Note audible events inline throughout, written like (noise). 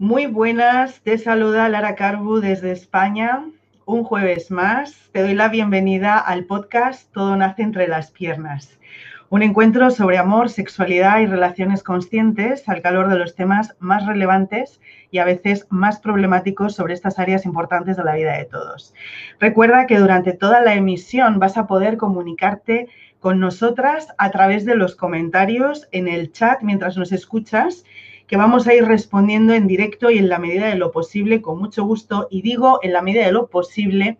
Muy buenas, te saluda Lara Carbu desde España. Un jueves más, te doy la bienvenida al podcast Todo nace entre las piernas. Un encuentro sobre amor, sexualidad y relaciones conscientes al calor de los temas más relevantes y a veces más problemáticos sobre estas áreas importantes de la vida de todos. Recuerda que durante toda la emisión vas a poder comunicarte con nosotras a través de los comentarios en el chat mientras nos escuchas que vamos a ir respondiendo en directo y en la medida de lo posible, con mucho gusto. Y digo en la medida de lo posible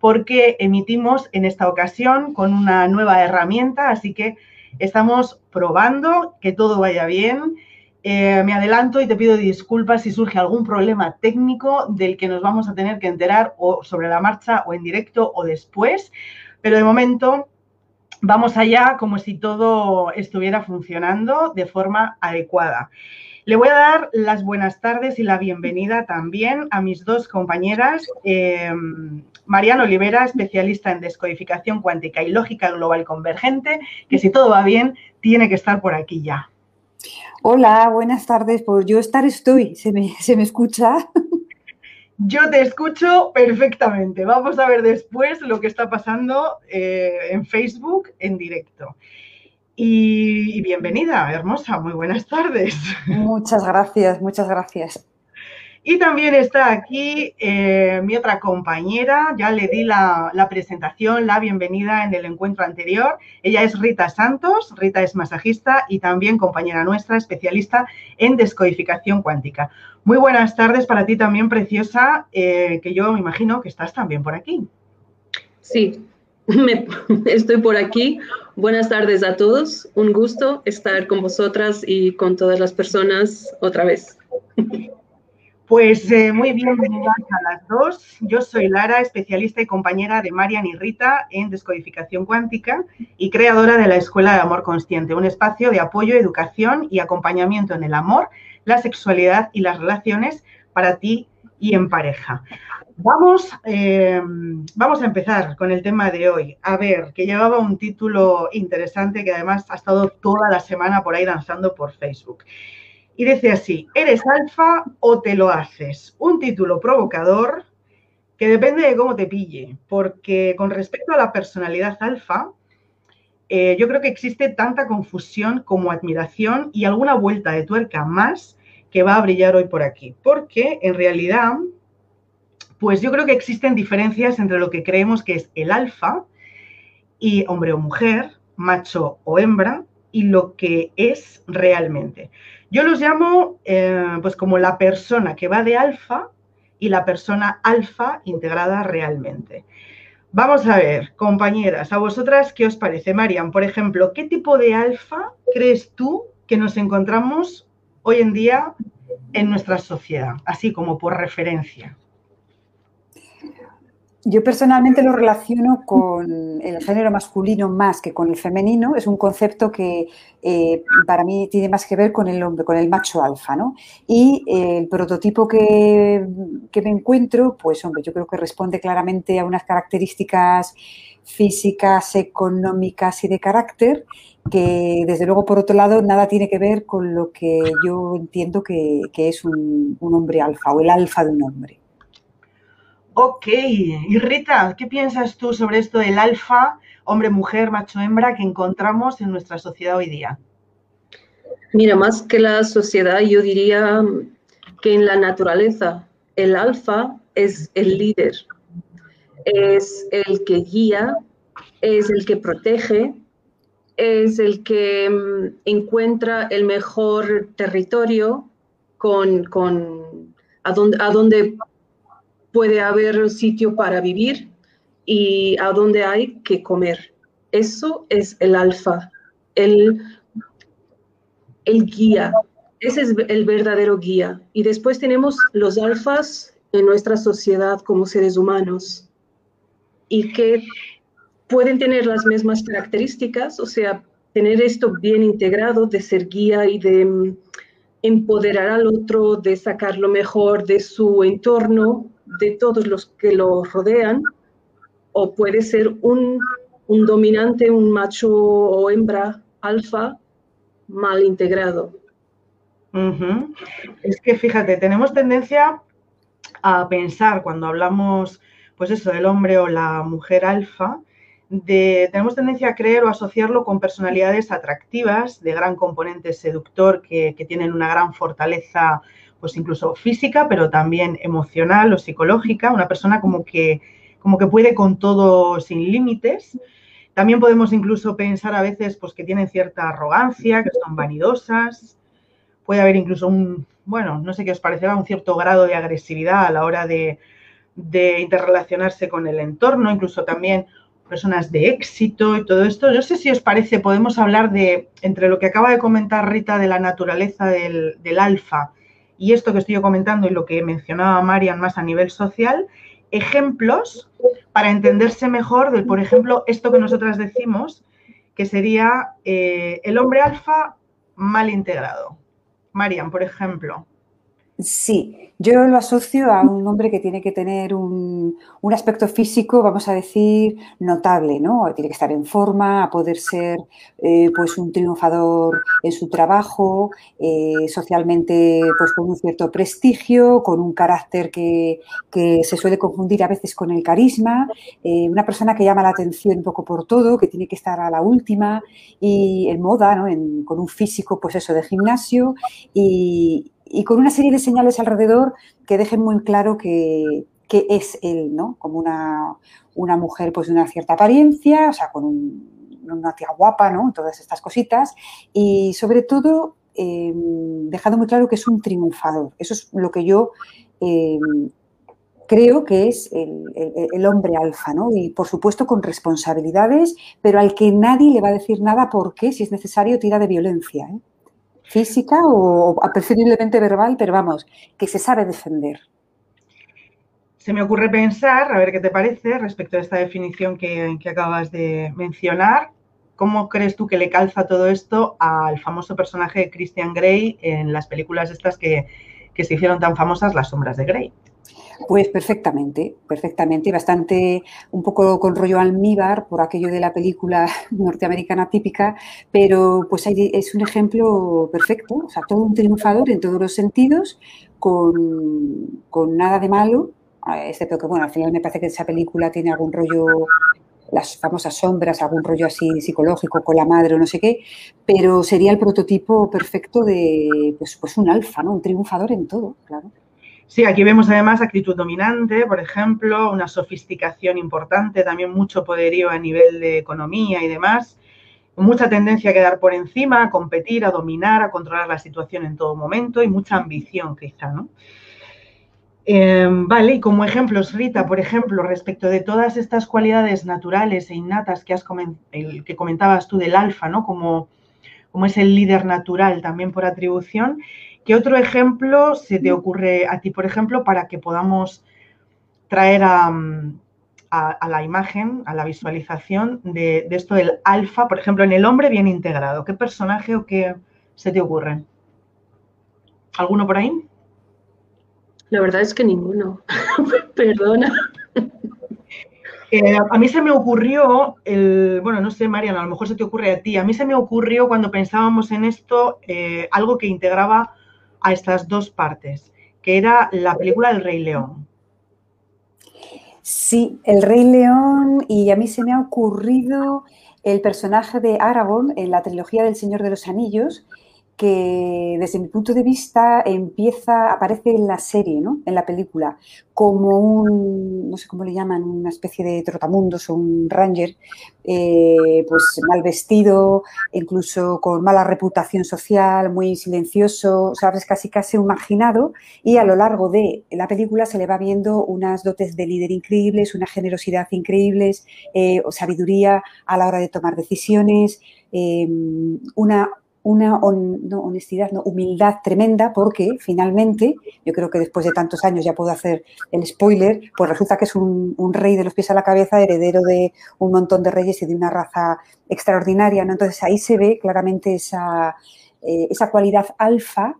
porque emitimos en esta ocasión con una nueva herramienta, así que estamos probando que todo vaya bien. Eh, me adelanto y te pido disculpas si surge algún problema técnico del que nos vamos a tener que enterar o sobre la marcha o en directo o después, pero de momento vamos allá como si todo estuviera funcionando de forma adecuada. Le voy a dar las buenas tardes y la bienvenida también a mis dos compañeras, eh, Mariana Olivera, especialista en descodificación cuántica y lógica global convergente, que si todo va bien, tiene que estar por aquí ya. Hola, buenas tardes. Por yo estar estoy. ¿Se me, se me escucha? (laughs) Yo te escucho perfectamente. Vamos a ver después lo que está pasando eh, en Facebook en directo. Y, bienvenida, hermosa, muy buenas tardes. Muchas gracias, muchas gracias. Y también está aquí eh, mi otra compañera, ya le di la, la, presentación, la bienvenida en el encuentro anterior. Ella es Rita Santos, Rita es masajista y también compañera nuestra, especialista en descodificación cuántica. Muy buenas tardes para ti también, preciosa, eh, que yo me imagino que estás también por aquí. Sí, (laughs) estoy por aquí. Buenas tardes a todos. Un gusto estar con vosotras y con todas las personas otra vez. Pues eh, muy bienvenidas a las dos. Yo soy Lara, especialista y compañera de Marian y Rita en descodificación cuántica y creadora de la Escuela de Amor Consciente, un espacio de apoyo, educación y acompañamiento en el amor, la sexualidad y las relaciones para ti y en pareja. Vamos, eh, vamos a empezar con el tema de hoy. A ver, que llevaba un título interesante que además ha estado toda la semana por ahí danzando por Facebook. Y dice así, ¿eres alfa o te lo haces? Un título provocador que depende de cómo te pille, porque con respecto a la personalidad alfa, eh, yo creo que existe tanta confusión como admiración y alguna vuelta de tuerca más que va a brillar hoy por aquí, porque en realidad pues yo creo que existen diferencias entre lo que creemos que es el alfa y hombre o mujer, macho o hembra, y lo que es realmente. Yo los llamo eh, pues como la persona que va de alfa y la persona alfa integrada realmente. Vamos a ver, compañeras, a vosotras, ¿qué os parece? Marian, por ejemplo, ¿qué tipo de alfa crees tú que nos encontramos hoy en día en nuestra sociedad? Así como por referencia. Yo personalmente lo relaciono con el género masculino más que con el femenino. Es un concepto que eh, para mí tiene más que ver con el hombre, con el macho alfa, ¿no? Y eh, el prototipo que, me encuentro, pues hombre, yo creo que responde claramente a unas características físicas, económicas y de carácter que desde luego por otro lado nada tiene que ver con lo que yo entiendo que, es un hombre alfa o el alfa de un hombre. Ok, y Rita, ¿qué piensas tú sobre esto del alfa, hombre, mujer, macho, hembra que encontramos en nuestra sociedad hoy día? Mira, más que la sociedad, yo diría que en la naturaleza el alfa es el líder, es el que guía, es el que protege, es el que mm, encuentra el mejor territorio con, con a, donde, a puede haber sitio para vivir y a dónde hay que comer. Eso es el alfa, el, el guía. Ese es el verdadero guía. Y después tenemos los alfas en nuestra sociedad como seres humanos y que pueden tener las mismas características, o sea, tener esto bien integrado de ser guía y de mm, empoderar al otro, de sacar lo mejor de su entorno, de todos los que lo rodean, o puede ser un, dominante, un macho o hembra alfa mal integrado. Es que fíjate, tenemos tendencia a pensar cuando hablamos, pues eso, del hombre o la mujer alfa, de, tenemos tendencia a creer o asociarlo con personalidades atractivas, de gran componente seductor, que, que tienen una gran fortaleza, pues incluso física, pero también emocional o psicológica, una persona como que, como que puede con todo sin límites. También podemos incluso pensar a veces pues, que tienen cierta arrogancia, que son vanidosas. Puede haber incluso un, bueno, no sé qué os parecerá, un cierto grado de agresividad a la hora de, de interrelacionarse con el entorno, incluso también personas de éxito y todo esto. No sé si os parece, podemos hablar de, entre lo que acaba de comentar Rita de la naturaleza del, del alfa y esto que estoy yo comentando y lo que mencionaba Marian más a nivel social, ejemplos para entenderse mejor de, por ejemplo, esto que nosotras decimos, que sería eh, el hombre alfa mal integrado. Marian, por ejemplo. Sí, yo lo asocio a un hombre que tiene que tener un, aspecto físico, vamos a decir, notable, ¿no? Tiene que estar en forma, a poder ser eh, pues un triunfador en su trabajo, eh, socialmente pues con un cierto prestigio, con un carácter que, se suele confundir a veces con el carisma, eh, una persona que llama la atención un poco por todo, que tiene que estar a la última y en moda, ¿no? con un físico, pues eso, de gimnasio y, y con una serie de señales alrededor que dejen muy claro que, es él, ¿no? Como una, mujer pues de una cierta apariencia, o sea, con una tía guapa, ¿no? Todas estas cositas. Y sobre todo, em, dejando muy claro que es un triunfador. Eso es lo que yo em, creo que es el, hombre alfa, ¿no? Y por supuesto con responsabilidades, pero al que nadie le va a decir nada porque, si es necesario, tira de violencia. ¿eh? Física o preferiblemente verbal, pero vamos, que se sabe defender. Se me ocurre pensar, a ver qué te parece, respecto a esta definición que, acabas de mencionar, ¿cómo crees tú que le calza todo esto al famoso personaje de Christian Grey en las películas estas que, que se hicieron tan famosas, Las sombras de Grey? Pues perfectamente, perfectamente, bastante un poco con rollo almíbar por aquello de la película (laughs) norteamericana típica, pero pues es un ejemplo perfecto, o sea, todo un triunfador en todos los sentidos, con, nada de malo, excepto que, bueno, al final me parece que esa película tiene algún rollo las famosas sombras, algún rollo así psicológico con la madre o no sé qué, pero sería el prototipo perfecto de pues, pues un alfa, ¿no? Un triunfador en todo, claro. Sí, aquí vemos además actitud dominante, por ejemplo, una sofisticación importante, también mucho poderío a nivel de economía y demás, mucha tendencia a quedar por encima, a competir, a dominar, a controlar la situación en todo momento y mucha ambición quizá, ¿no? Em, vale, y como ejemplos, Rita, por ejemplo, respecto de todas estas cualidades naturales e innatas que, has que comentabas tú del alfa, ¿no? Como, como es el líder natural también por atribución, ¿Qué otro ejemplo se te ocurre a ti, por ejemplo, para que podamos traer a, la imagen, a la visualización de, esto del alfa, por ejemplo, en el hombre bien integrado? ¿Qué personaje o qué se te ocurre? ¿Alguno por ahí? La verdad es que ninguno. (laughs) Perdona. Eh, a mí se me ocurrió, el, bueno, no sé, Mariana, a lo mejor se te ocurre a ti, a mí se me ocurrió cuando pensábamos en esto eh, algo que integraba a estas dos partes, que era la película El Rey León. Sí, El Rey León y a mí se me ha ocurrido el personaje de Aragorn en la trilogía del Señor de los Anillos, que desde mi punto de vista empieza, aparece en la serie, ¿no? en la película, como un, no sé cómo le llaman, una especie de trotamundos o un ranger, eh, pues mal vestido, incluso con mala reputación social, muy silencioso, sabes, casi casi un marginado, y a lo largo de la película se le va viendo unas dotes de líder increíbles, una generosidad increíbles, eh, o sabiduría a la hora de tomar decisiones, eh, una una honestidad, no, humildad tremenda, porque finalmente, yo creo que después de tantos años ya puedo hacer el spoiler, pues resulta que es un, rey de los pies a la cabeza, heredero de un montón de reyes y de una raza extraordinaria. ¿no? Entonces ahí se ve claramente esa, eh, esa cualidad alfa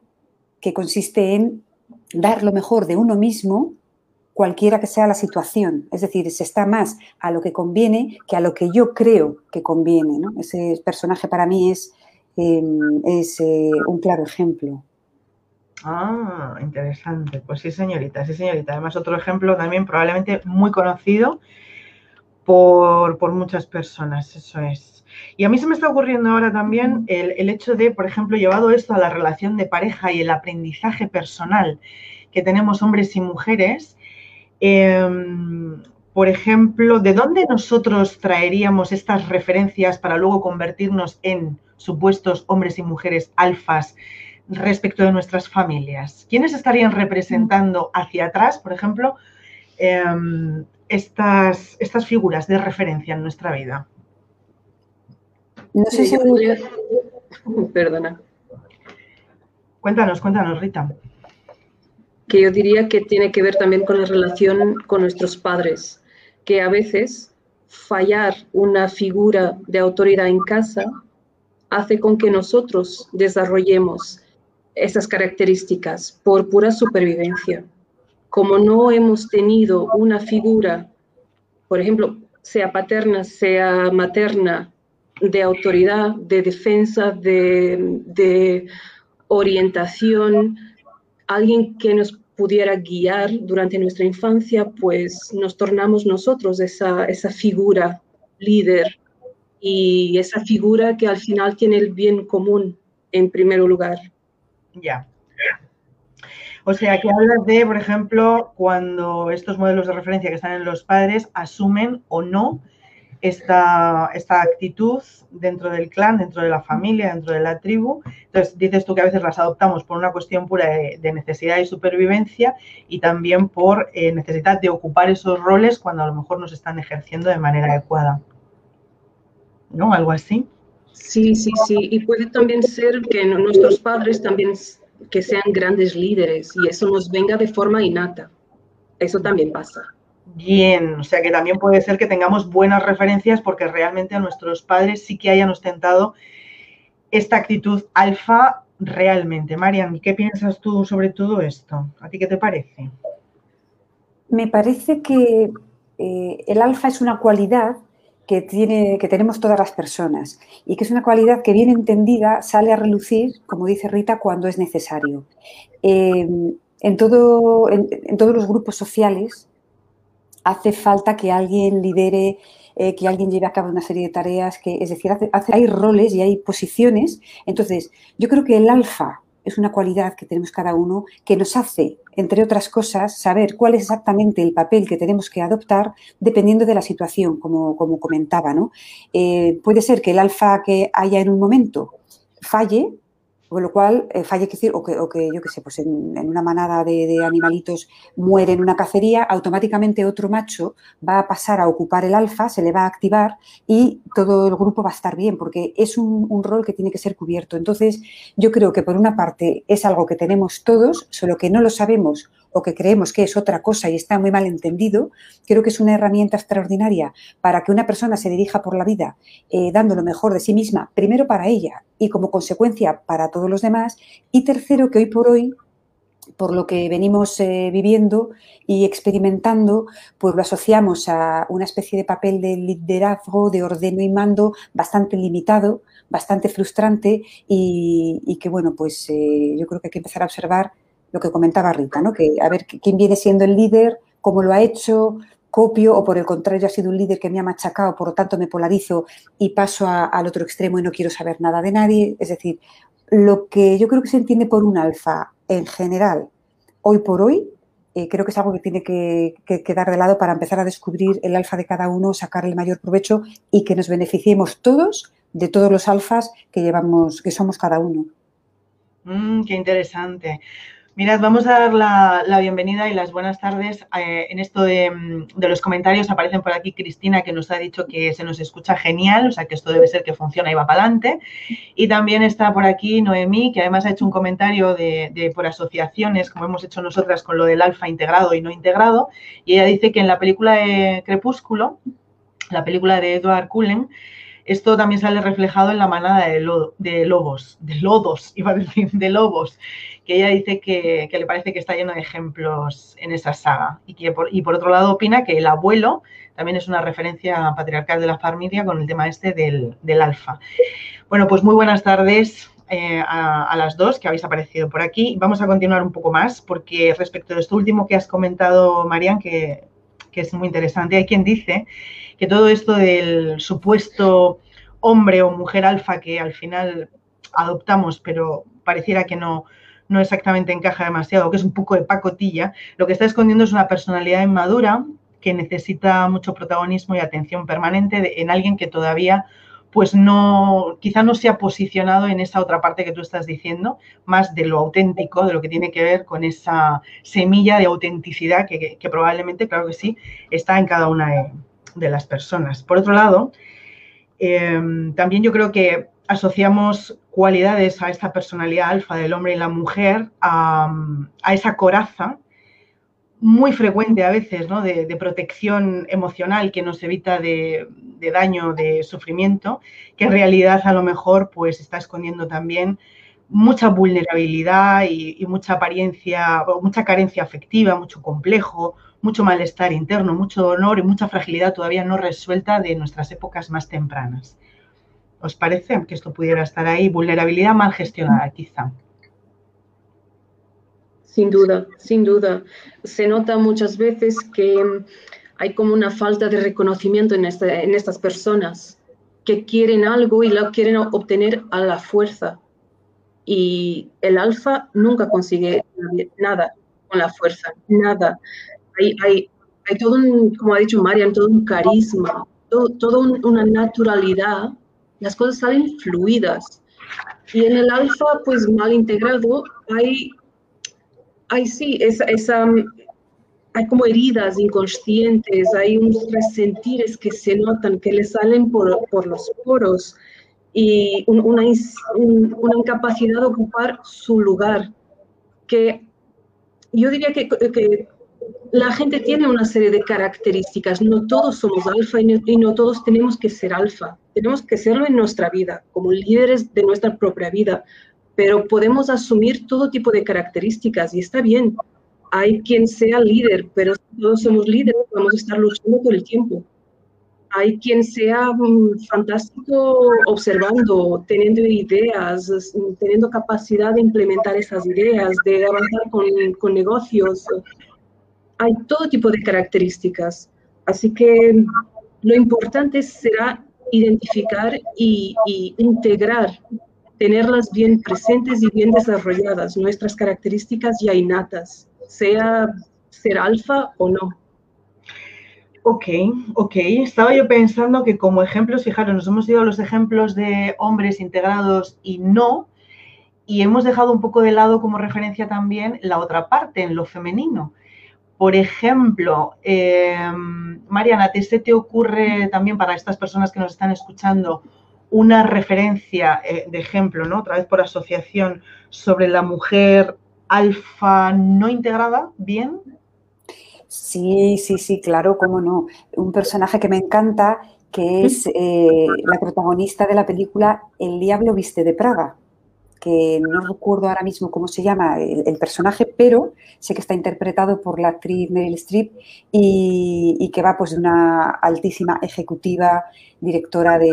que consiste en dar lo mejor de uno mismo cualquiera que sea la situación. Es decir, se está más a lo que conviene que a lo que yo creo que conviene. ¿no? Ese personaje para mí es Em, es eh, un claro ejemplo. Ah, interesante. Pues sí, señorita, sí, señorita. Además, otro ejemplo también probablemente muy conocido por, por muchas personas, eso es. Y a mí se me está ocurriendo ahora también el, el, hecho de, por ejemplo, llevado esto a la relación de pareja y el aprendizaje personal que tenemos hombres y mujeres, eh, por ejemplo, ¿de dónde nosotros traeríamos estas referencias para luego convertirnos en supuestos hombres y mujeres alfas respecto de nuestras familias? ¿Quiénes estarían representando hacia atrás, por ejemplo, eh, estas, estas figuras de referencia en nuestra vida? No sé si... Podría... (laughs) Perdona. Cuéntanos, cuéntanos, Rita. Que yo diría que tiene que ver también con la relación con nuestros padres, que a veces fallar una figura de autoridad en casa hace con que nosotros desarrollemos esas características por pura supervivencia. Como no hemos tenido una figura, por ejemplo, sea paterna, sea materna, de autoridad, de defensa, de, de orientación, alguien que nos pudiera guiar durante nuestra infancia, pues nos tornamos nosotros esa, esa figura líder y esa figura que al final tiene el bien común en primer lugar. Ya. O sea, que hablas de, por ejemplo, cuando estos modelos de referencia que están en los padres asumen o no esta, esta actitud dentro del clan, dentro de la familia, dentro de la tribu. Entonces, dices tú que a veces las adoptamos por una cuestión pura de, necesidad y supervivencia y también por eh, necesidad de ocupar esos roles cuando a lo mejor nos están ejerciendo de manera adecuada. ¿No? Algo así. Sí, sí, sí. Y puede también ser que nuestros padres también que sean grandes líderes y eso nos venga de forma innata. Eso también pasa. Bien, o sea que también puede ser que tengamos buenas referencias porque realmente a nuestros padres sí que hayan ostentado esta actitud alfa realmente. Marian, ¿qué piensas tú sobre todo esto? ¿A ti qué te parece? Me parece que eh, el alfa es una cualidad que, tiene, que tenemos todas las personas y que es una cualidad que bien entendida sale a relucir, como dice Rita, cuando es necesario. Eh, en, todo, en, todos los grupos sociales hace falta que alguien lidere, eh, que alguien lleve a cabo una serie de tareas, que, es decir, hay roles y hay posiciones. Entonces, yo creo que el alfa es una cualidad que tenemos cada uno que nos hace, entre otras cosas, saber cuál es exactamente el papel que tenemos que adoptar dependiendo de la situación, como, como comentaba. ¿no? Eh, puede ser que el alfa que haya en un momento falle, con lo cual, eh, falle decir, o que, o que, yo qué sé, pues en, una manada de, animalitos muere en una cacería, automáticamente otro macho va a pasar a ocupar el alfa, se le va a activar y todo el grupo va a estar bien, porque es un rol que tiene que ser cubierto. Entonces, yo creo que por una parte es algo que tenemos todos, solo que no lo sabemos o que creemos que es otra cosa y está muy mal entendido, creo que es una herramienta extraordinaria para que una persona se dirija por la vida eh, dando lo mejor de sí misma, primero para ella y como consecuencia para todos los demás, y tercero, que hoy por hoy por lo que venimos eh, viviendo y experimentando, pues lo asociamos a una especie de papel de liderazgo, de ordeno y mando bastante limitado, bastante frustrante y, que, bueno, pues eh, yo creo que hay que empezar a observar lo que comentaba Rita, ¿no? Que a ver quién viene siendo el líder, cómo lo ha hecho, copio o por el contrario ha sido un líder que me ha machacado, por lo tanto me polarizo y paso al otro extremo y no quiero saber nada de nadie. Es decir, lo que yo creo que se entiende por un alfa en general, hoy por hoy, eh, creo que es algo que tiene que, que, quedar de lado para empezar a descubrir el alfa de cada uno, sacar el mayor provecho y que nos beneficiemos todos de todos los alfas que llevamos, que somos cada uno. Mm, qué interesante. Mirad, vamos a dar la, la bienvenida y las buenas tardes. Eh, en esto de, de, los comentarios aparecen por aquí Cristina, que nos ha dicho que se nos escucha genial, o sea que esto debe ser que funciona y va para adelante. Y también está por aquí Noemí, que además ha hecho un comentario de, de, por asociaciones, como hemos hecho nosotras con lo del alfa integrado y no integrado. Y ella dice que en la película de Crepúsculo, la película de Edward Cullen, esto también sale reflejado en la manada de, lo, de lobos, de lodos, (laughs) iba a decir, de lobos que ella dice que, que, le parece que está lleno de ejemplos en esa saga. Y, que por, y por otro lado opina que el abuelo también es una referencia patriarcal de la familia con el tema este del, del alfa. Bueno, pues muy buenas tardes eh, a, las dos que habéis aparecido por aquí. Vamos a continuar un poco más porque respecto de esto último que has comentado, Marian, que, que es muy interesante, hay quien dice que todo esto del supuesto hombre o mujer alfa que al final adoptamos, pero pareciera que no, no exactamente encaja demasiado, que es un poco de pacotilla, lo que está escondiendo es una personalidad inmadura que necesita mucho protagonismo y atención permanente en alguien que todavía pues no, quizá no se ha posicionado en esa otra parte que tú estás diciendo, más de lo auténtico, de lo que tiene que ver con esa semilla de autenticidad que, probablemente, claro que sí, está en cada una de, las personas. Por otro lado, em, también yo creo que asociamos cualidades a esta personalidad alfa del hombre y la mujer, a, esa coraza muy frecuente a veces, ¿no? de, protección emocional que nos evita de, daño, de sufrimiento, que en realidad a lo mejor pues está escondiendo también mucha vulnerabilidad y, mucha apariencia, mucha carencia afectiva, mucho complejo, mucho malestar interno, mucho dolor y mucha fragilidad todavía no resuelta de nuestras épocas más tempranas. ¿Os parece que esto pudiera estar ahí? Vulnerabilidad mal gestionada, quizá. Sin duda, sin duda. Se nota muchas veces que hay como una falta de reconocimiento en, este, en estas personas que quieren algo y lo quieren obtener a la fuerza. Y el alfa nunca consigue nada con la fuerza, nada. Hay, hay, hay todo un, como ha dicho Marian, todo un carisma, todo, toda una naturalidad las cosas salen fluidas. Y en el alfa, pues mal integrado, hay, hay sí, esa, esa, hay como heridas inconscientes, hay unos resentires que se notan, que le salen por, por los poros y una, una incapacidad de ocupar su lugar, que yo diría que, que la gente tiene una serie de características. No todos somos alfa y no, todos tenemos que ser alfa. Tenemos que serlo en nuestra vida, como líderes de nuestra propia vida. Pero podemos asumir todo tipo de características y está bien. Hay quien sea líder, pero si todos somos líderes, vamos a estar luchando todo el tiempo. Hay quien sea mm, fantástico observando, teniendo ideas, teniendo capacidad de implementar esas ideas, de avanzar con, con negocios, hay todo tipo de características. Así que lo importante será identificar y, integrar, tenerlas bien presentes y bien desarrolladas, nuestras características ya innatas, sea ser alfa o no. Ok, ok. Estaba yo pensando que como ejemplos, fijaros, nos hemos ido a los ejemplos de hombres integrados y no, y hemos dejado un poco de lado como referencia también la otra parte, en lo femenino. Por ejemplo, eh, Mariana, ¿te, ¿se te ocurre también para estas personas que nos están escuchando una referencia eh, de ejemplo, ¿no? otra vez por asociación, sobre la mujer alfa no integrada? ¿Bien? Sí, sí, sí, claro, cómo no. Un personaje que me encanta, que es eh, la protagonista de la película El Diablo Viste de Praga que no recuerdo ahora mismo cómo se llama el, personaje, pero sé que está interpretado por la actriz Meryl Streep y, que va pues de una altísima ejecutiva, directora de,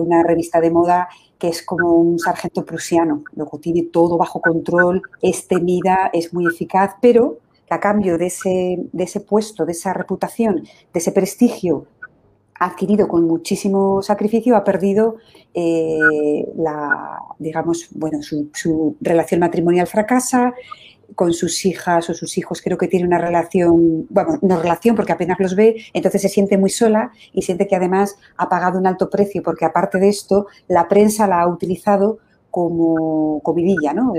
una revista de moda que es como un sargento prusiano, luego tiene todo bajo control, es temida, es muy eficaz, pero a cambio de ese puesto, de esa reputación, de ese prestigio adquirido con muchísimo sacrificio, ha perdido eh, la, digamos, bueno, su, relación matrimonial fracasa, con sus hijas o sus hijos creo que tiene una relación, bueno, no relación porque apenas los ve, entonces se siente muy sola y siente que además ha pagado un alto precio porque aparte de esto, la prensa la ha utilizado como comidilla ¿no?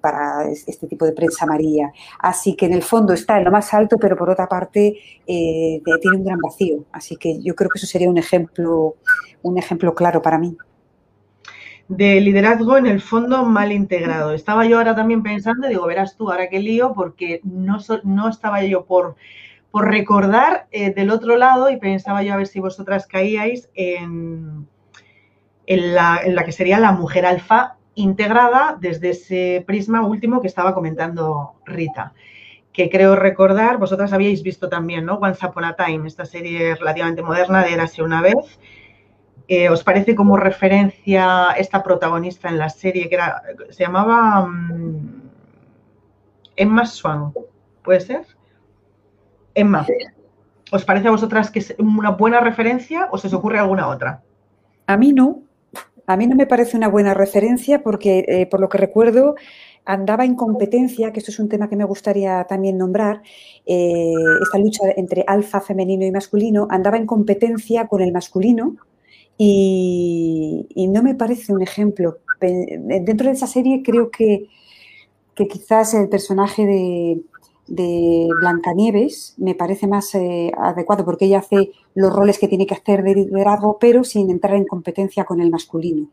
para este tipo de prensa amarilla. Así que en el fondo está en lo más alto, pero por otra parte eh, tiene un gran vacío. Así que yo creo que eso sería un ejemplo, un ejemplo claro para mí. De liderazgo en el fondo mal integrado. Estaba yo ahora también pensando, digo, verás tú, ahora qué lío, porque no, no estaba yo por, por recordar eh, del otro lado y pensaba yo a ver si vosotras caíais en en la, que sería la mujer alfa integrada desde ese prisma último que estaba comentando Rita que creo recordar, vosotras habíais visto también, ¿no? Once Upon a Time, esta serie relativamente moderna de Érase una vez. eh, ¿os parece como referencia esta protagonista en la serie que era, se llamaba mm, Emma Swan? ¿Puede ser? Emma. ¿Os parece a vosotras que es una buena referencia o se os ocurre alguna otra? A mí no. A mí no me parece una buena referencia porque, eh, por lo que recuerdo, andaba en competencia, que esto es un tema que me gustaría también nombrar, eh, esta lucha entre alfa femenino y masculino, andaba en competencia con el masculino y, no me parece un ejemplo. Dentro de esa serie creo que, quizás el personaje de, de Blancanieves me parece más eh, adecuado porque ella hace los roles que tiene que hacer de liderazgo, pero sin entrar en competencia con el masculino.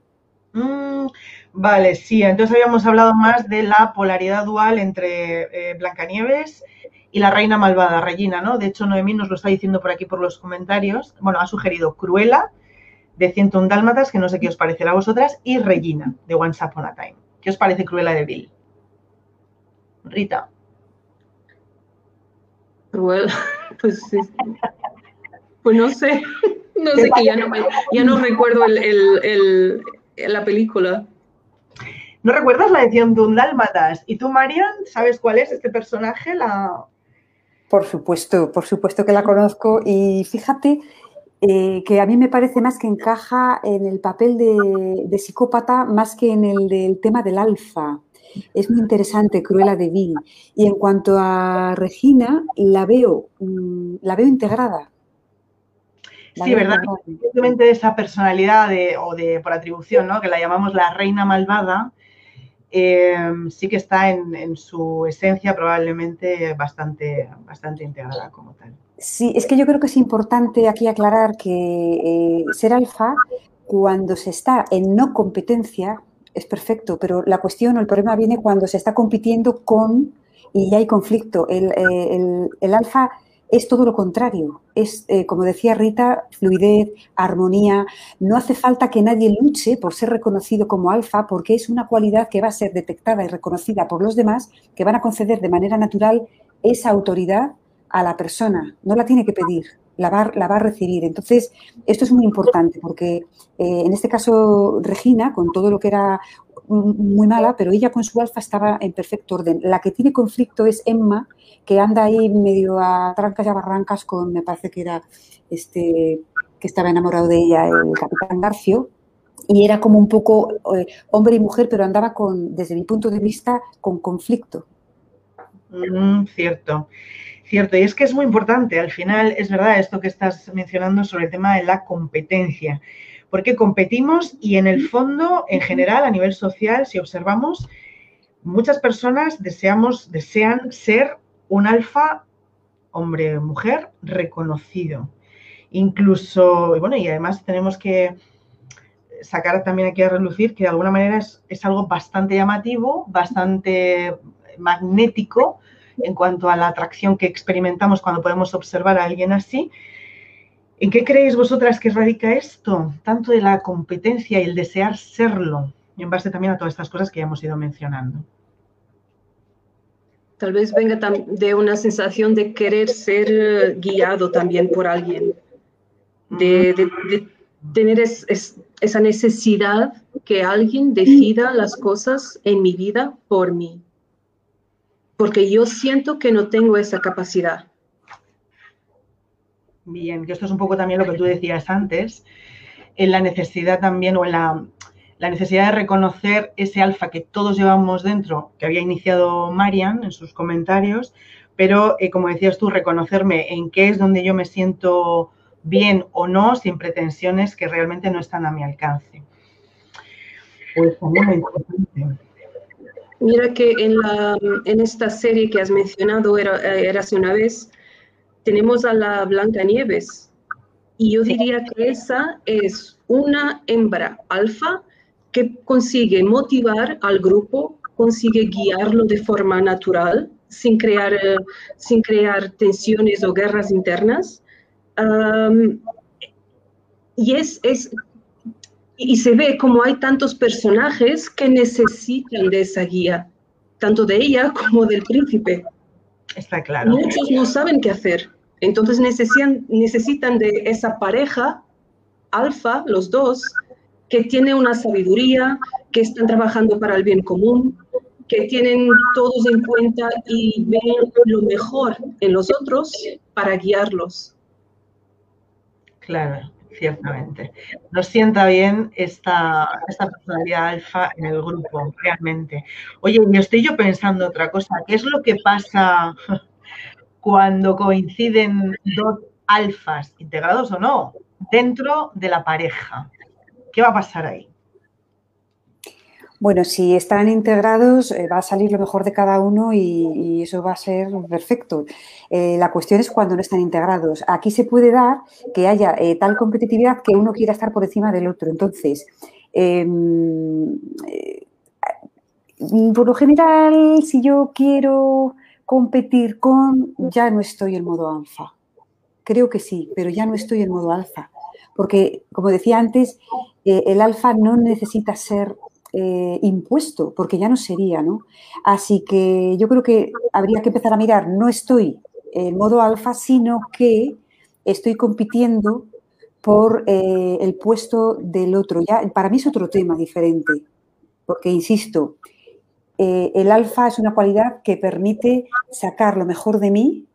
Mm, vale, sí, entonces habíamos hablado más de la polaridad dual entre eh, Blancanieves y la reina malvada, Regina, ¿no? De hecho, Noemí nos lo está diciendo por aquí por los comentarios. Bueno, ha sugerido Cruella, de 101 Dálmatas, que no sé qué os parecerá a vosotras, y Regina, de Once Upon a Time. ¿Qué os parece Cruella de Bill? Rita. (laughs) Pues, pues no sé, (laughs) no sé que ya no, ya no recuerdo el, la película. ¿No recuerdas la edición de un Dálmatas? ¿Y tú, Marian, sabes cuál es este personaje? La... Por supuesto, por supuesto que la conozco. Y fíjate eh, que a mí me parece más que encaja en el papel de, psicópata más que en el del tema del alfa. Es muy interesante, Cruella de Vil. Y en cuanto a Regina, la veo, mm, la veo integrada sí, ¿verdad? Simplemente esa personalidad o de por atribución, ¿no? Que la llamamos la reina malvada, eh, sí que está en, su esencia probablemente bastante, bastante integrada como tal. Sí, es que yo creo que es importante aquí aclarar que eh, ser alfa, cuando se está en no competencia, es perfecto, pero la cuestión o el problema viene cuando se está compitiendo con y hay conflicto. El, eh, el alfa es todo lo contrario. Es, eh, como decía Rita, fluidez, armonía. No hace falta que nadie luche por ser reconocido como alfa, porque es una cualidad que va a ser detectada y reconocida por los demás, que van a conceder de manera natural esa autoridad a la persona. No la tiene que pedir, la va, la va a recibir. Entonces, esto es muy importante, porque eh, en este caso, Regina, con todo lo que era muy mala, pero ella con su alfa estaba en perfecto orden. La que tiene conflicto es Emma, que anda ahí medio a trancas y a barrancas con, me parece que era este, que estaba enamorado de ella, el capitán Garcio, y era como un poco eh, hombre y mujer, pero andaba con, desde mi punto de vista, con conflicto. Mm, cierto, cierto. Y es que es muy importante, al final es verdad esto que estás mencionando sobre el tema de la competencia, porque competimos y en el fondo, en general, a nivel social, si observamos, muchas personas deseamos, desean ser un alfa hombre-mujer reconocido. Incluso, bueno, y además tenemos que sacar también aquí a relucir que de alguna manera es, algo bastante llamativo, bastante magnético en cuanto a la atracción que experimentamos cuando podemos observar a alguien así. ¿En qué creéis vosotras que radica esto? Tanto de la competencia y el desear serlo, y en base también a todas estas cosas que ya hemos ido mencionando. Tal vez venga de una sensación de querer ser eh, guiado también por alguien, de, tener esa necesidad que alguien decida las cosas en mi vida por mí, porque yo siento que no tengo esa capacidad. Bien, que esto es un poco también lo que tú decías antes, en la necesidad también o en la necesidad de reconocer ese alfa que todos llevamos dentro, que había iniciado Marian en sus comentarios, pero eh, como decías tú, reconocerme en qué es donde yo me siento bien o no, sin pretensiones que realmente no están a mi alcance. Pues también muy importante. Mira que en, la, en esta serie que has mencionado, era, era hace una vez, tenemos a la Blanca Nieves. Y yo diría que esa es una hembra alfa que consigue motivar al grupo, consigue guiarlo de forma natural, sin crear, eh, sin crear tensiones o guerras internas. y, es, es, y se ve como hay tantos personajes que necesitan de esa guía, tanto de ella como del príncipe. Está claro. Muchos no saben qué hacer, entonces necesitan, necesitan de esa pareja alfa, los dos, que tienen una sabiduría, que están trabajando para el bien común, que tienen todos en cuenta y ven lo mejor en los otros para guiarlos. Claro, ciertamente. Nos sienta bien esta, esta personalidad alfa en el grupo, realmente. Oye, me estoy yo pensando otra cosa. ¿Qué es lo que pasa cuando coinciden dos alfas, integrados o no, dentro de la pareja? ¿Qué va a pasar ahí? Bueno, si están integrados, eh, va a salir lo mejor de cada uno y, eso va a ser perfecto. Eh, la cuestión es cuando no están integrados. Aquí se puede dar que haya eh, tal competitividad que uno quiera estar por encima del otro. Entonces, em, por lo general, si yo quiero competir con, ya no estoy en modo alfa. Creo que sí, pero ya no estoy en modo alfa. Porque, como decía antes, el alfa no necesita ser eh, impuesto, porque ya no sería, ¿no? Así que yo creo que habría que empezar a mirar, no estoy en modo alfa, sino que estoy compitiendo por eh, el puesto del otro. Ya, para mí es otro tema diferente, porque, insisto, eh, el alfa es una cualidad que permite sacar lo mejor de mí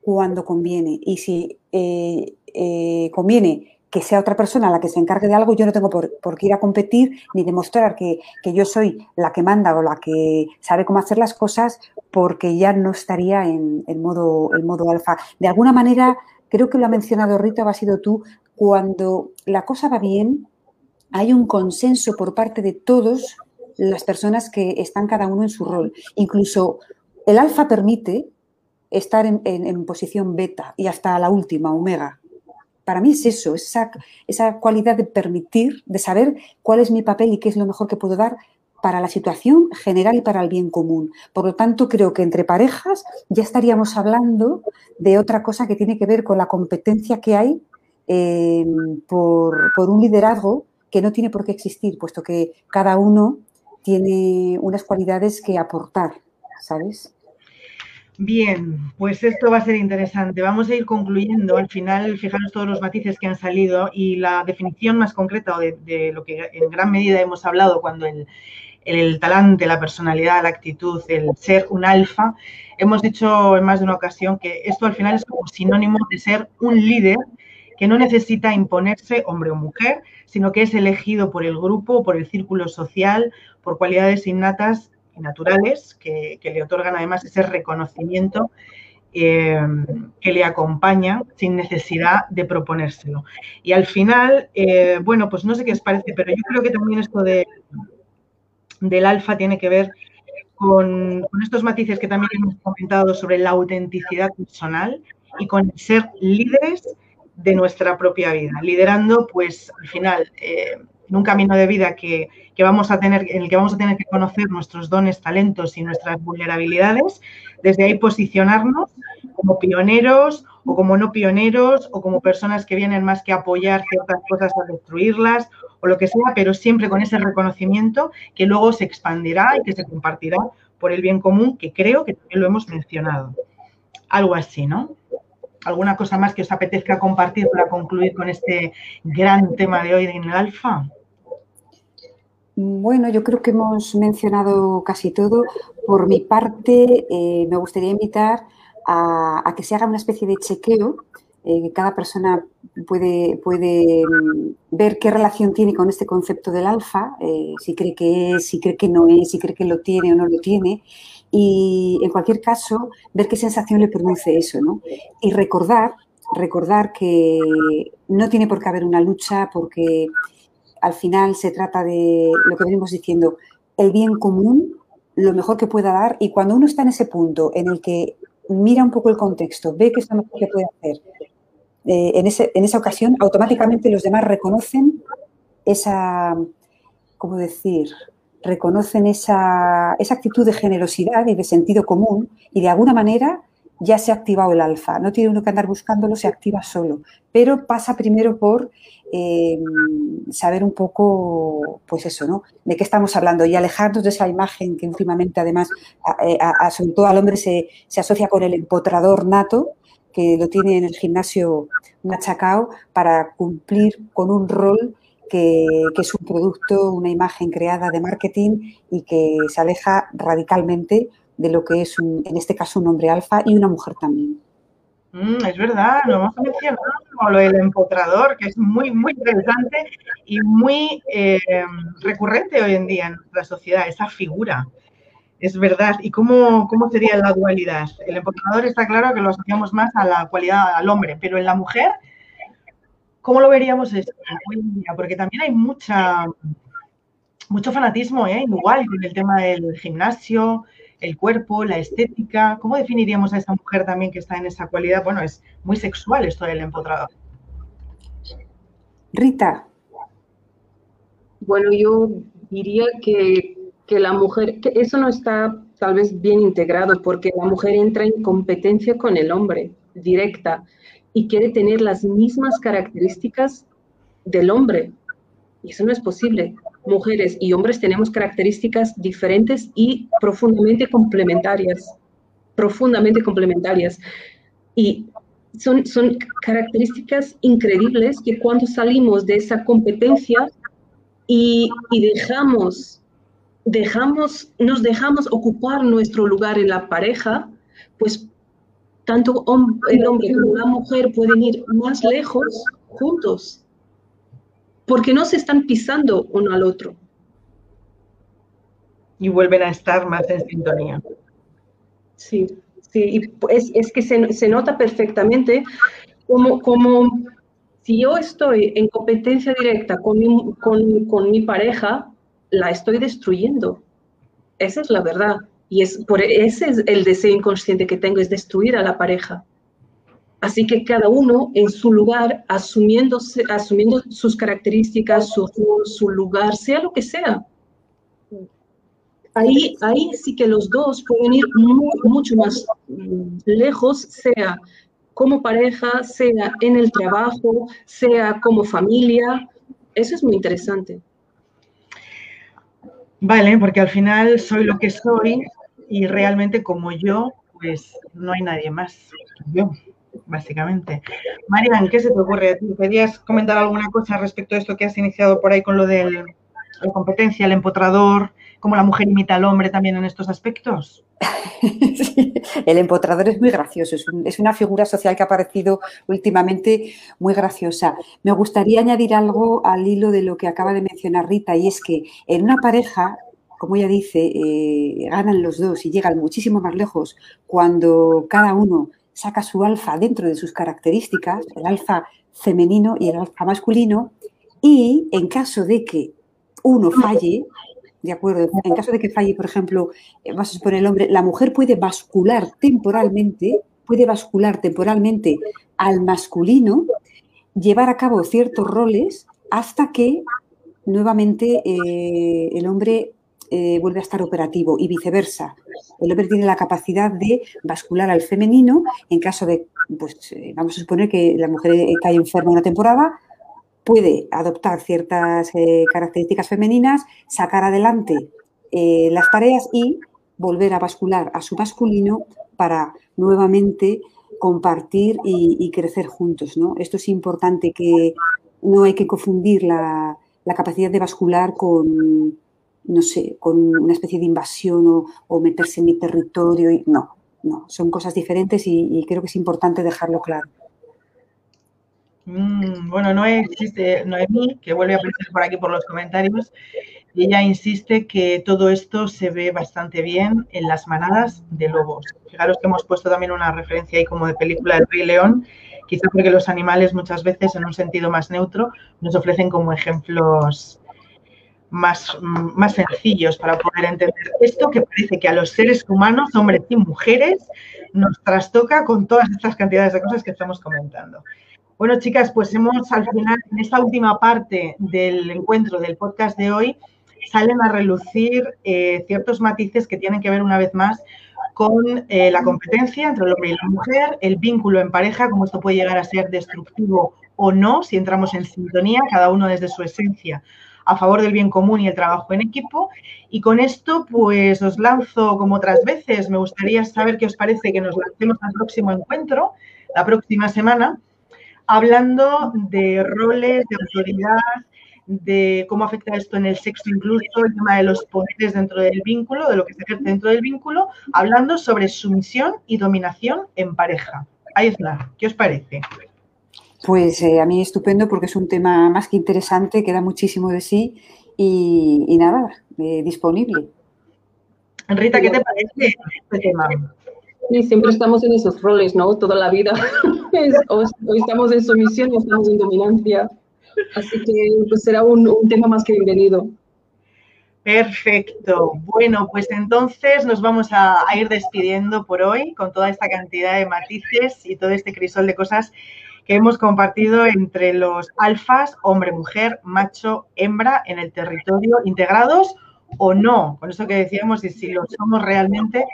cuando conviene. Y si conviene que sea otra persona la que se encargue de algo, yo no tengo por, qué ir a competir ni demostrar que, yo soy la que manda o la que sabe cómo hacer las cosas porque ya no estaría en, modo, el modo alfa. De alguna manera, creo que lo ha mencionado Rita, ha sido tú, cuando la cosa va bien, hay un consenso por parte de todas las personas que están cada uno en su rol. Incluso el alfa permite estar en posición beta y hasta la última, omega para mí es eso, esa, esa cualidad de permitir, de saber cuál es mi papel y qué es lo mejor que puedo dar para la situación general y para el bien común. Por lo tanto, creo que entre parejas ya estaríamos hablando de otra cosa que tiene que ver con la competencia que hay em, por, por un liderazgo que no tiene por qué existir, puesto que cada uno tiene unas cualidades que aportar, ¿sabes? Bien, pues esto va a ser interesante. Vamos a ir concluyendo. Al final, fijaros todos los matices que han salido y la definición más concreta de, lo que en gran medida hemos hablado cuando el, el, talante, la personalidad, la actitud, el ser un alfa, hemos dicho en más de una ocasión que esto al final es como sinónimo de ser un líder que no necesita imponerse hombre o mujer, sino que es elegido por el grupo, por el círculo social, por cualidades innatas naturales que, le otorgan además ese reconocimiento eh, que le acompaña sin necesidad de proponérselo. Y al final, eh, bueno, pues no sé qué os parece, pero yo creo que también esto de, del alfa tiene que ver con, con, estos matices que también hemos comentado sobre la autenticidad personal y con ser líderes de nuestra propia vida, liderando pues al final eh, en un camino de vida que, vamos a tener, en el que vamos a tener que conocer nuestros dones, talentos y nuestras vulnerabilidades, desde ahí posicionarnos como pioneros o como no pioneros o como personas que vienen más que apoyar ciertas cosas a destruirlas o lo que sea, pero siempre con ese reconocimiento que luego se expandirá y que se compartirá por el bien común, que creo que también lo hemos mencionado. Algo así, ¿no? ¿Alguna cosa más que os apetezca compartir para concluir con este gran tema de hoy en el alfa? Bueno, yo creo que hemos mencionado casi todo. Por mi parte, eh, me gustaría invitar a, que se haga una especie de chequeo, eh, cada persona puede, puede mm, ver qué relación tiene con este concepto del alfa, eh, si cree que es, si cree que no es, si cree que lo tiene o no lo tiene. Y en cualquier caso, ver qué sensación le produce eso, ¿no? Y recordar, recordar que no tiene por qué haber una lucha porque al final se trata de lo que venimos diciendo, el bien común, lo mejor que pueda dar, y cuando uno está en ese punto en el que mira un poco el contexto, ve que es lo mejor que puede hacer, eh, en, ese, en esa ocasión automáticamente los demás reconocen esa, ¿cómo decir? Reconocen esa, esa actitud de generosidad y de sentido común y de alguna manera ya se ha activado el alfa. No tiene uno que andar buscándolo, se activa solo. Pero pasa primero por eh, saber un poco, pues eso, ¿no? De qué estamos hablando y alejarnos de esa imagen que últimamente, además, a, sobre todo al hombre se, asocia con el empotrador nato, que lo tiene en el gimnasio machacao para cumplir con un rol que, es un producto, una imagen creada de marketing y que se aleja radicalmente de lo que es, en este caso, un hombre alfa y una mujer también. Mm, es verdad, lo hemos mencionado, lo del empotrador, que es muy, muy interesante y muy eh, recurrente hoy en día en nuestra sociedad, esa figura. Es verdad. ¿Y cómo, cómo sería la dualidad? El empotrador está claro que lo asociamos más a la cualidad al hombre, pero en la mujer ¿Cómo lo veríamos esto hoy en día? Porque también hay mucha, mucho fanatismo, ¿eh? igual con el tema del gimnasio, el cuerpo, la estética. ¿Cómo definiríamos a esa mujer también que está en esa cualidad? Bueno, es muy sexual esto del empotrador. Rita. Bueno, yo diría que, que la mujer, que eso no está tal vez bien integrado porque la mujer entra en competencia con el hombre directa y quiere tener las mismas características del hombre. Y eso no es posible. Mujeres y hombres tenemos características diferentes y profundamente complementarias. Profundamente complementarias. Y son, son características increíbles que cuando salimos de esa competencia y, y dejamos, dejamos, nos dejamos ocupar nuestro lugar en la pareja, pues tanto el hombre como la mujer pueden ir más lejos juntos, porque no se están pisando uno al otro. Y vuelven a estar más en sintonía. Sí, sí, es, es que se, se, nota perfectamente como, como si yo estoy en competencia directa con mi, con, con mi pareja, la estoy destruyendo. Esa es la verdad. Y es por ese es el deseo inconsciente que tengo, es destruir a la pareja. Así que cada uno en su lugar, asumiéndose, asumiendo sus características, su, su lugar, sea lo que sea. Ahí, ahí sí que los dos pueden ir mucho más mm, lejos, sea como pareja, sea en el trabajo, sea como familia. Eso es muy interesante. Vale, porque al final soy lo que soy y realmente como yo, pues no hay nadie más yo, básicamente. Marian, ¿qué se te ocurre? ¿Querías comentar alguna cosa respecto a esto que has iniciado por ahí con lo de la competencia, el empotrador, cómo la mujer imita al hombre también en estos aspectos? (laughs) el empotrador es muy gracioso, es, una figura social que ha aparecido últimamente muy graciosa. Me gustaría añadir algo al hilo de lo que acaba de mencionar Rita, y es que en una pareja como ella dice, eh, ganan los dos y llegan muchísimo más lejos cuando cada uno saca su alfa dentro de sus características, el alfa femenino y el alfa masculino, y en caso de que uno falle, ¿de acuerdo? En caso de que falle, por ejemplo, eh, vamos a suponer el hombre, la mujer puede bascular temporalmente, puede bascular temporalmente al masculino, llevar a cabo ciertos roles hasta que nuevamente eh, el hombre eh, vuelve a estar operativo y viceversa. El hombre tiene la capacidad de bascular al femenino en caso de, pues eh, vamos a suponer que la mujer eh, cae enferma una temporada, puede adoptar ciertas características femeninas, sacar adelante las tareas y volver a bascular a su masculino para nuevamente compartir y, crecer juntos. ¿no? Esto es importante que no hay que confundir la capacidad de bascular con, no sé, con una especie de invasión o, meterse en mi territorio. Y, no, no, son cosas diferentes y, creo que es importante dejarlo claro. Mm, bueno, no existe Noemí, que vuelve a aparecer por aquí por los comentarios, ella insiste que todo esto se ve bastante bien en las manadas de lobos. Fijaros que hemos puesto también una referencia ahí como de película del Rey León, quizá porque los animales muchas veces en un sentido más neutro nos ofrecen como ejemplos más, más sencillos para poder entender esto que parece que a los seres humanos, hombres y mujeres, nos trastoca con todas estas cantidades de cosas que estamos comentando. Bueno, chicas, pues hemos al final, en esta última parte del encuentro del podcast de hoy, salen a relucir eh, ciertos matices que tienen que ver una vez más con eh, la competencia entre el hombre y la mujer, el vínculo en pareja, cómo esto puede llegar a ser destructivo o no, si entramos en sintonía, cada uno desde su esencia a favor del bien común y el trabajo en equipo. Y con esto, pues os lanzo como otras veces. Me gustaría saber qué os parece que nos lancemos al próximo encuentro, la próxima semana, hablando de roles, de autoridad, de cómo afecta esto en el sexo incluso, el tema de los poderes dentro del vínculo, de lo que se ejerce dentro del vínculo, hablando sobre sumisión y dominación en pareja. Ahí está, ¿qué os parece? Pues eh, a mí estupendo porque es un tema más que interesante, que da muchísimo de sí y, nada, eh, disponible. Rita, ¿qué te parece este tema? Sí, siempre estamos en esos roles, ¿no? Toda la vida. (laughs) hoy estamos en sumisión y estamos en dominancia. Así que pues, será un, un tema más que bienvenido. Perfecto. Bueno, pues entonces nos vamos a, a, ir despidiendo por hoy con toda esta cantidad de matices y todo este crisol de cosas que hemos compartido entre los alfas, hombre, mujer, macho, hembra, en el territorio, integrados o no. Con eso que decíamos, y si lo somos realmente,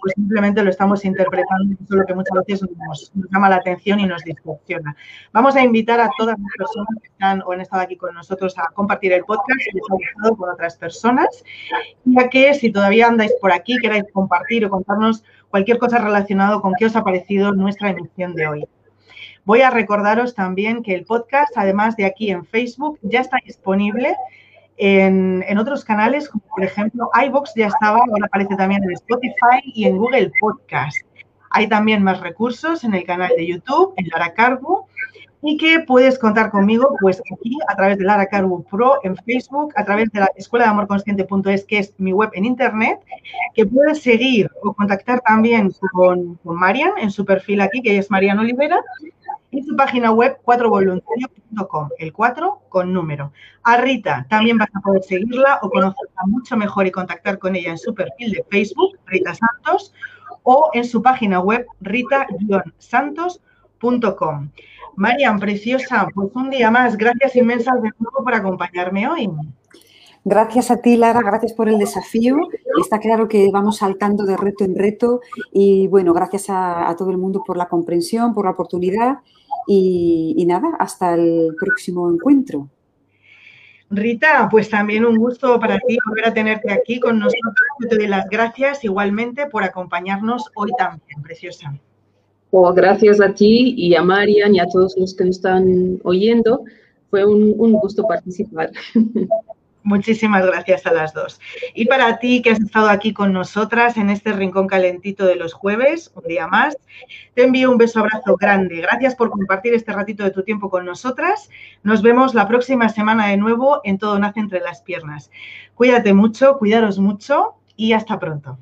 pues simplemente lo estamos interpretando, eso es lo que muchas veces nos, llama la atención y nos distorsiona. Vamos a invitar a todas las personas que están o han estado aquí con nosotros a compartir el podcast y les ha gustado con otras personas, ya que si todavía andáis por aquí, queráis compartir o contarnos cualquier cosa relacionada con qué os ha parecido nuestra emisión de hoy. Voy a recordaros también que el podcast, además de aquí en Facebook, ya está disponible en, otros canales, como por ejemplo iBox ya estaba, ahora aparece también en Spotify y en Google Podcast. Hay también más recursos en el canal de YouTube, en Lara Cargo, y que puedes contar conmigo pues aquí a través de Lara Cargo Pro en Facebook, a través de la escuela de amor consciente.es, que es mi web en internet, que puedes seguir o contactar también con, con Marian en su perfil aquí, que es Marian Olivera, y su página web 4voluntario.com, el 4 con número. A Rita también vas a poder seguirla o conocerla mucho mejor y contactar con ella en su perfil de Facebook, Rita Santos, o en su página web rita-santos.com. Marian, preciosa, pues un día más. Gracias inmensas de nuevo por acompañarme hoy. Gracias a ti, Lara, gracias por el desafío. Está claro que vamos saltando de reto en reto y bueno, gracias a, a todo el mundo por la comprensión, por la oportunidad y, nada, hasta el próximo encuentro. Rita, pues también un gusto para ti volver a tenerte aquí con nosotros. Te doy las gracias igualmente por acompañarnos hoy también, preciosa. Oh, gracias a ti y a Marian y a todos los que nos están oyendo. Fue un, un gusto participar. (laughs) Muchísimas gracias a las dos. Y para ti que has estado aquí con nosotras en este rincón calentito de los jueves, un día más, te envío un beso abrazo grande. Gracias por compartir este ratito de tu tiempo con nosotras. Nos vemos la próxima semana de nuevo en Todo Nace entre las Piernas. Cuídate mucho, cuidaros mucho y hasta pronto.